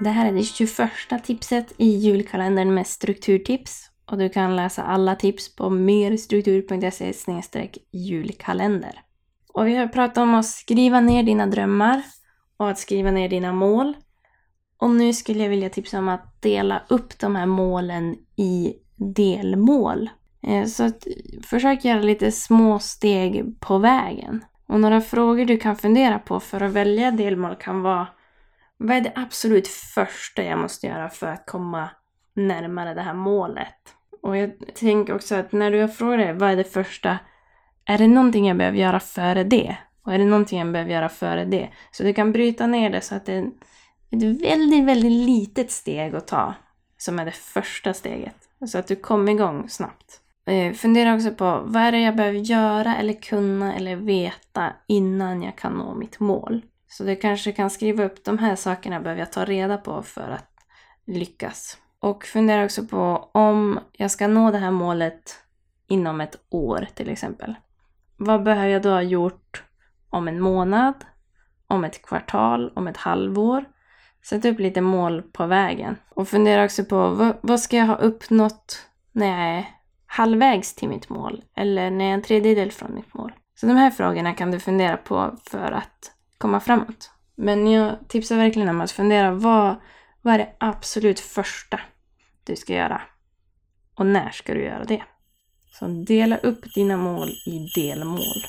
Det här är det 21 tipset i julkalendern med strukturtips. Och du kan läsa alla tips på merstruktur.se julkalender. Och vi har pratat om att skriva ner dina drömmar och att skriva ner dina mål. Och nu skulle jag vilja tipsa om att dela upp de här målen i delmål. Eh, så att, försök göra lite små steg på vägen. Och några frågor du kan fundera på för att välja delmål kan vara vad är det absolut första jag måste göra för att komma närmare det här målet? Och jag tänker också att när du frågar dig vad är det första, är det någonting jag behöver göra före det? Och är det någonting jag behöver göra före det? Så du kan bryta ner det så att det är ett väldigt, väldigt litet steg att ta som är det första steget. Så att du kommer igång snabbt. Eh, fundera också på vad är det jag behöver göra eller kunna eller veta innan jag kan nå mitt mål. Så du kanske kan skriva upp de här sakerna behöver jag ta reda på för att lyckas. Och fundera också på om jag ska nå det här målet inom ett år till exempel. Vad behöver jag då ha gjort om en månad, om ett kvartal, om ett halvår? Sätt upp lite mål på vägen. Och fundera också på vad, vad ska jag ha uppnått när jag är halvvägs till mitt mål? Eller när jag är en tredjedel från mitt mål? Så de här frågorna kan du fundera på för att komma framåt. Men jag tipsar verkligen om att fundera vad, vad är det absolut första du ska göra? Och när ska du göra det? Så dela upp dina mål i delmål.